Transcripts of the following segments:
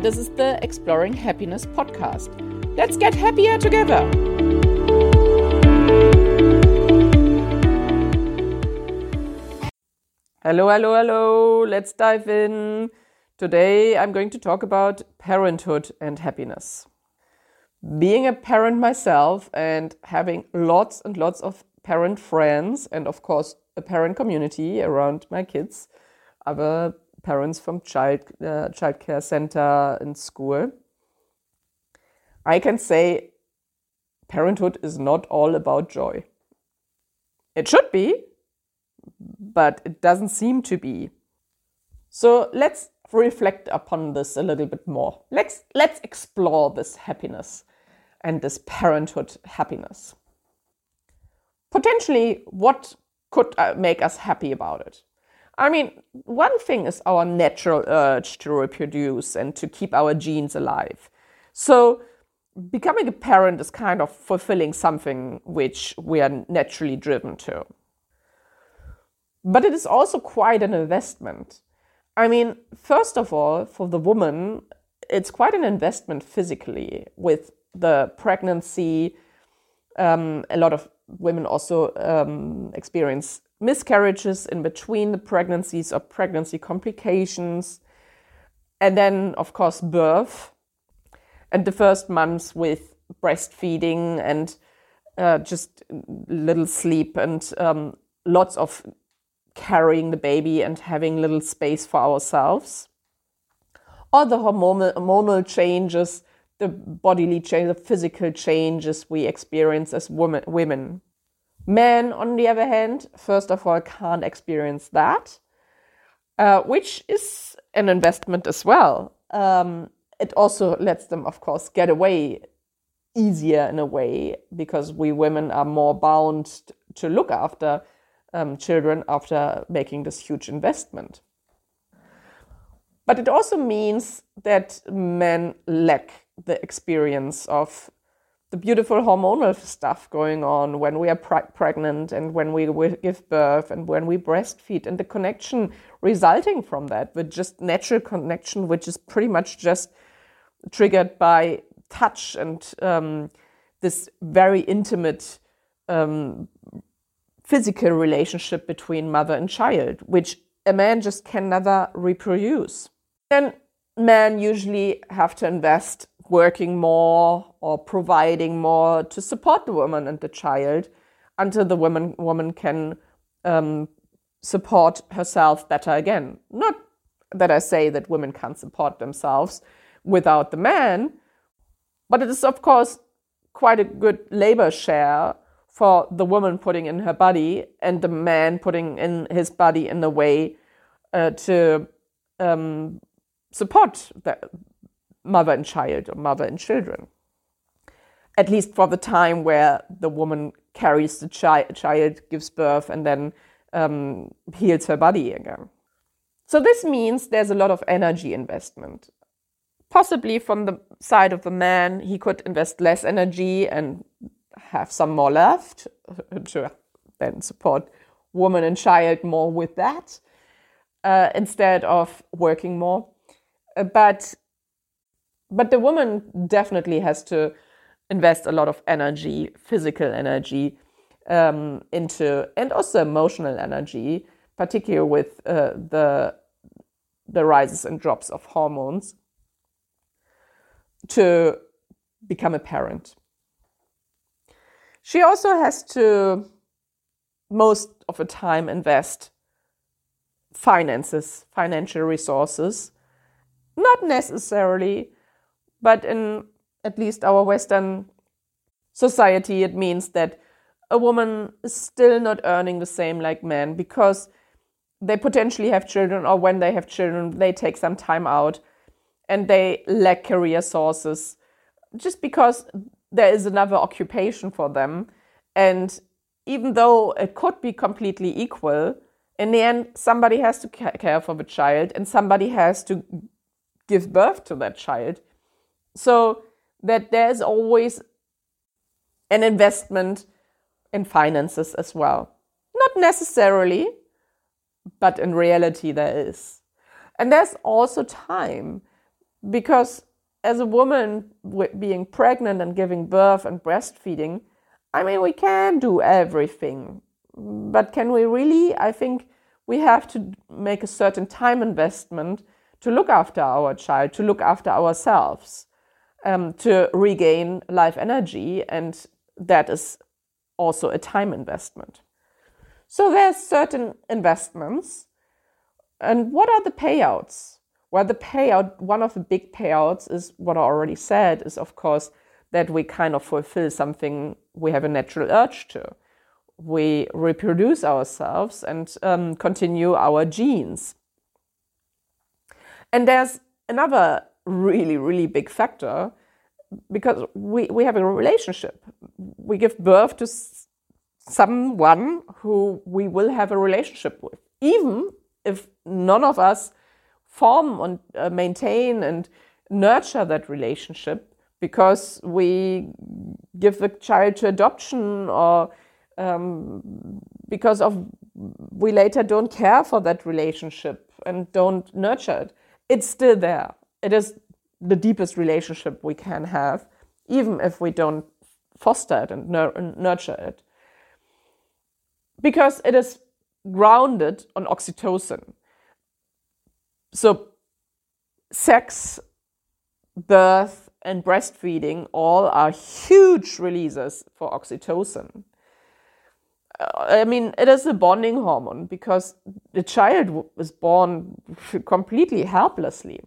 and this is the Exploring Happiness podcast. Let's get happier together. Hello, hello, hello. Let's dive in. Today I'm going to talk about parenthood and happiness. Being a parent myself and having lots and lots of parent friends, and of course, a parent community around my kids, other parents from child uh, childcare center and school. I can say parenthood is not all about joy. It should be, but it doesn't seem to be. So let's reflect upon this a little bit more. Let's let's explore this happiness and this parenthood happiness. Potentially, what could uh, make us happy about it? I mean, one thing is our natural urge to reproduce and to keep our genes alive. So, becoming a parent is kind of fulfilling something which we are naturally driven to. But it is also quite an investment. I mean, first of all, for the woman, it's quite an investment physically with the pregnancy. Um, a lot of women also um, experience miscarriages in between the pregnancies or pregnancy complications. And then, of course, birth and the first months with breastfeeding and uh, just little sleep and um, lots of carrying the baby and having little space for ourselves. Or the hormonal, hormonal changes, the bodily changes, the physical changes we experience as women. women. Men, on the other hand, first of all, can't experience that, uh, which is an investment as well. Um, it also lets them, of course, get away easier in a way because we women are more bound to look after um, children after making this huge investment. But it also means that men lack the experience of the beautiful hormonal stuff going on when we are pre- pregnant and when we give birth and when we breastfeed and the connection resulting from that, with just natural connection, which is pretty much just triggered by touch and um, this very intimate um, physical relationship between mother and child, which a man just can never reproduce. Then men usually have to invest working more or providing more to support the woman and the child until the woman woman can um, support herself better again. Not that I say that women can't support themselves without the man, but it is of course quite a good labor share for the woman putting in her body and the man putting in his body in a way uh, to um, support the, mother and child or mother and children. At least for the time where the woman carries the chi- child, gives birth, and then um, heals her body again. So this means there's a lot of energy investment. Possibly from the side of the man, he could invest less energy and have some more left to then support woman and child more with that uh, instead of working more. Uh, but but the woman definitely has to invest a lot of energy, physical energy, um, into and also emotional energy, particularly with uh, the the rises and drops of hormones, to become a parent. She also has to most of the time invest finances, financial resources, not necessarily but in at least our Western society, it means that a woman is still not earning the same like men because they potentially have children, or when they have children, they take some time out and they lack career sources just because there is another occupation for them. And even though it could be completely equal, in the end, somebody has to care for the child and somebody has to give birth to that child. So that there's always an investment in finances as well. Not necessarily, but in reality, there is. And there's also time because as a woman being pregnant and giving birth and breastfeeding, I mean, we can do everything. But can we really? I think we have to make a certain time investment to look after our child, to look after ourselves, um, to regain life energy. And that is also a time investment. So there's certain investments. And what are the payouts? Well, the payout, one of the big payouts is what I already said, is of course that we kind of fulfill something we have a natural urge to. We reproduce ourselves and um, continue our genes. And there's another really, really big factor because we, we have a relationship. We give birth to someone who we will have a relationship with, even if none of us form and uh, maintain and nurture that relationship because we give the child to adoption or um, because of we later don't care for that relationship and don't nurture it it's still there it is the deepest relationship we can have even if we don't foster it and nurture it because it is grounded on oxytocin so sex birth and breastfeeding all are huge releases for oxytocin. Uh, I mean, it is a bonding hormone because the child is born completely helplessly.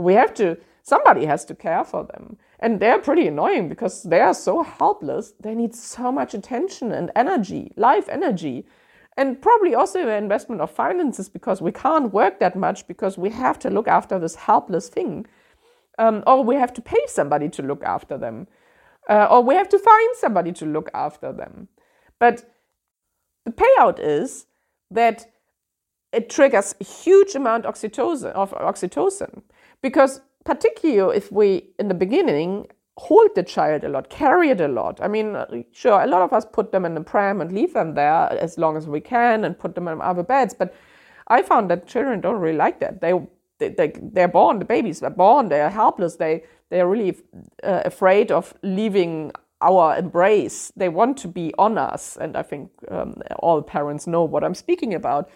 We have to, somebody has to care for them. And they're pretty annoying because they are so helpless. They need so much attention and energy, life energy. And probably also an investment of finances because we can't work that much because we have to look after this helpless thing um, or we have to pay somebody to look after them, uh, or we have to find somebody to look after them. But the payout is that it triggers a huge amount oxytocin, of oxytocin because particularly if we in the beginning hold the child a lot, carry it a lot. I mean, sure, a lot of us put them in the pram and leave them there as long as we can and put them in other beds, but I found that children don't really like that. They they, they, they're born, the babies are born, they are helpless, they, they are really uh, afraid of leaving our embrace. They want to be on us, and I think um, all parents know what I'm speaking about.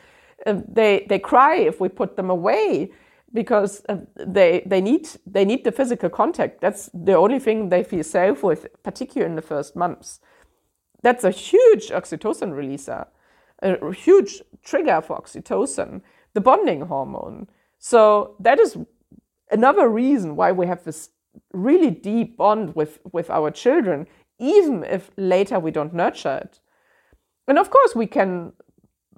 Uh, they, they cry if we put them away because uh, they, they, need, they need the physical contact. That's the only thing they feel safe with, particularly in the first months. That's a huge oxytocin releaser, a huge trigger for oxytocin, the bonding hormone. So that is another reason why we have this really deep bond with, with our children, even if later we don't nurture it. And of course, we can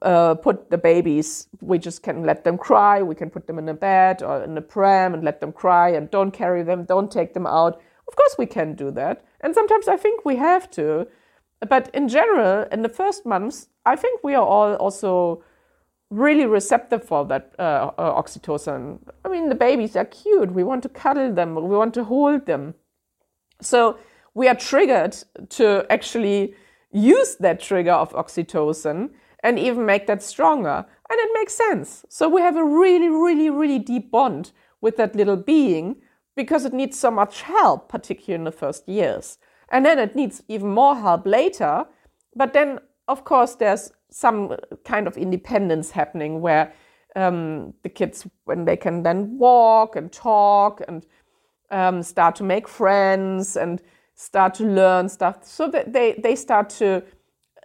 uh, put the babies, we just can let them cry, we can put them in a bed or in a pram and let them cry and don't carry them, don't take them out. Of course, we can do that. And sometimes I think we have to. But in general, in the first months, I think we are all also really receptive for that uh, uh, oxytocin. I mean, the babies are cute. We want to cuddle them. We want to hold them. So we are triggered to actually use that trigger of oxytocin and even make that stronger. And it makes sense. So we have a really, really, really deep bond with that little being because it needs so much help, particularly in the first years. And then it needs even more help later. But then, of course, there's some kind of independence happening where um, the kids, when they can then walk and talk and um, start to make friends and start to learn stuff, so that they, they start to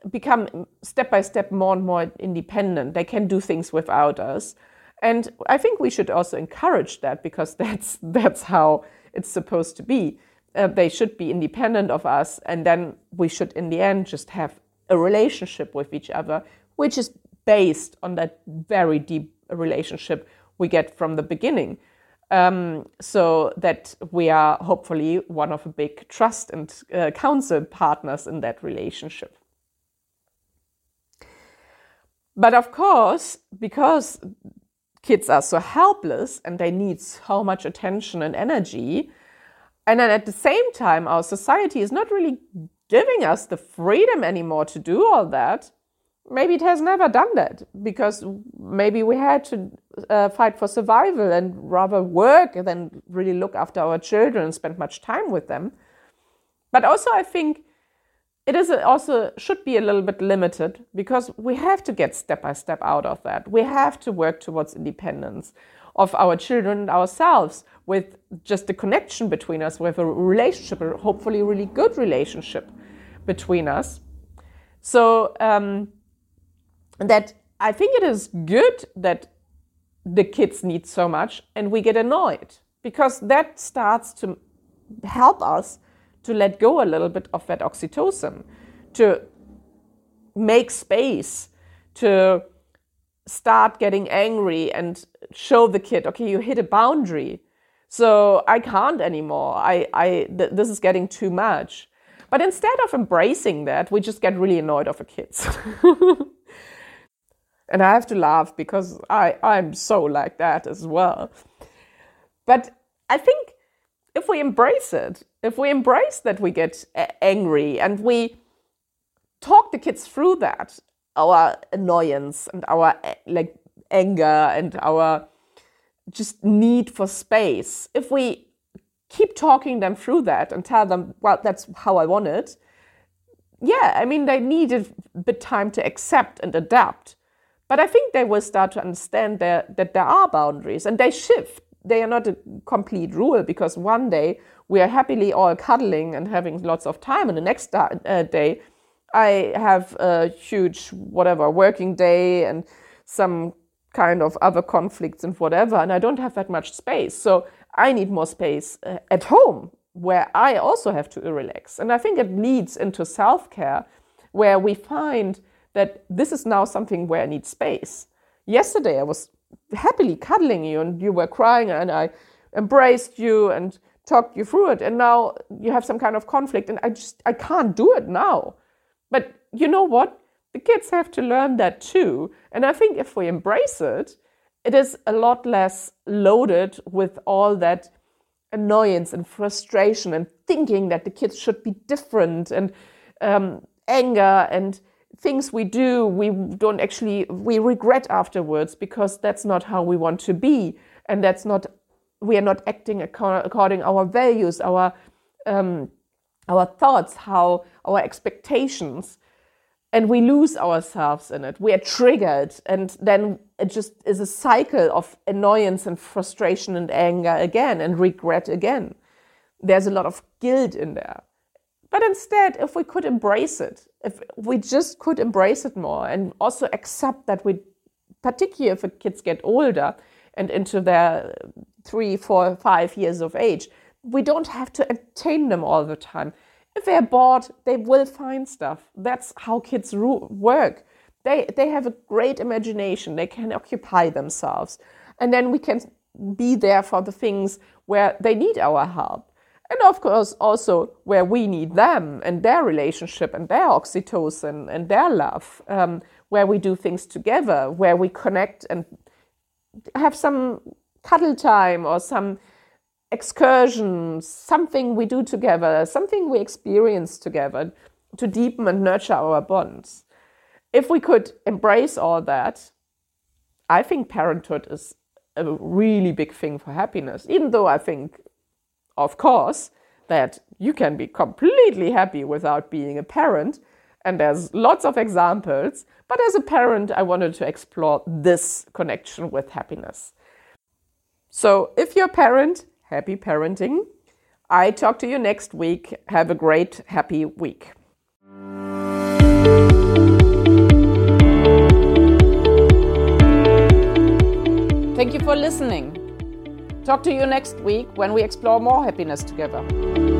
become step by step more and more independent. They can do things without us. And I think we should also encourage that because that's, that's how it's supposed to be. Uh, they should be independent of us, and then we should, in the end, just have a relationship with each other, which is based on that very deep relationship we get from the beginning. Um, so that we are hopefully one of the big trust and uh, counsel partners in that relationship. But of course, because kids are so helpless and they need so much attention and energy, and then at the same time, our society is not really giving us the freedom anymore to do all that, maybe it has never done that because maybe we had to uh, fight for survival and rather work than really look after our children and spend much time with them. But also, I think it is also should be a little bit limited because we have to get step by step out of that. We have to work towards independence of our children and ourselves with just a connection between us, with a relationship, a hopefully really good relationship between us. So um, that I think it is good that the kids need so much and we get annoyed because that starts to help us to let go a little bit of that oxytocin, to make space, to start getting angry and show the kid, okay, you hit a boundary. So I can't anymore. I, I, th- this is getting too much. But instead of embracing that, we just get really annoyed of the kids. and I have to laugh because I, I'm so like that as well. But I think if we embrace it, if we embrace that we get eh, angry and we talk the kids through that, our annoyance and our eh, like anger and our just need for space, if we keep talking them through that and tell them, well, that's how I want it, yeah, I mean, they need a bit time to accept and adapt. But I think they will start to understand that there are boundaries and they shift. They are not a complete rule because one day we are happily all cuddling and having lots of time, and the next uh, day I have a huge, whatever, working day and some kind of other conflicts and whatever, and I don't have that much space. So I need more space uh, at home where I also have to relax. And I think it leads into self care where we find that this is now something where I need space. Yesterday, I was happily cuddling you and you were crying, and I embraced you and talked you through it. And now you have some kind of conflict, and I just I can't do it now. But you know what? The kids have to learn that too. And I think if we embrace it, it is a lot less loaded with all that annoyance and frustration and thinking that the kids should be different and um, anger and things we do we don't actually we regret afterwards because that's not how we want to be and that's not we are not acting according our values our um, our thoughts how our expectations and we lose ourselves in it. We are triggered, and then it just is a cycle of annoyance and frustration and anger again and regret again. There's a lot of guilt in there. But instead, if we could embrace it, if we just could embrace it more and also accept that we, particularly if the kids get older and into their three, four, five years of age, we don't have to entertain them all the time if they're bored, they will find stuff. That's how kids work. They, they have a great imagination, they can occupy themselves. And then we can be there for the things where they need our help. And of course, also where we need them and their relationship and their oxytocin and their love, um, where we do things together, where we connect and have some cuddle time or some excursions, something we do together, something we experience together to deepen and nurture our bonds. If we could embrace all that, I think parenthood is a really big thing for happiness, even though I think, of course, that you can be completely happy without being a parent. And there's lots of examples. But as a parent, I wanted to explore this connection with happiness. So if you're a parent, happy parenting. I talk to you next week. Have a great, happy week. Thank you for listening. Talk to you next week when we explore more happiness together.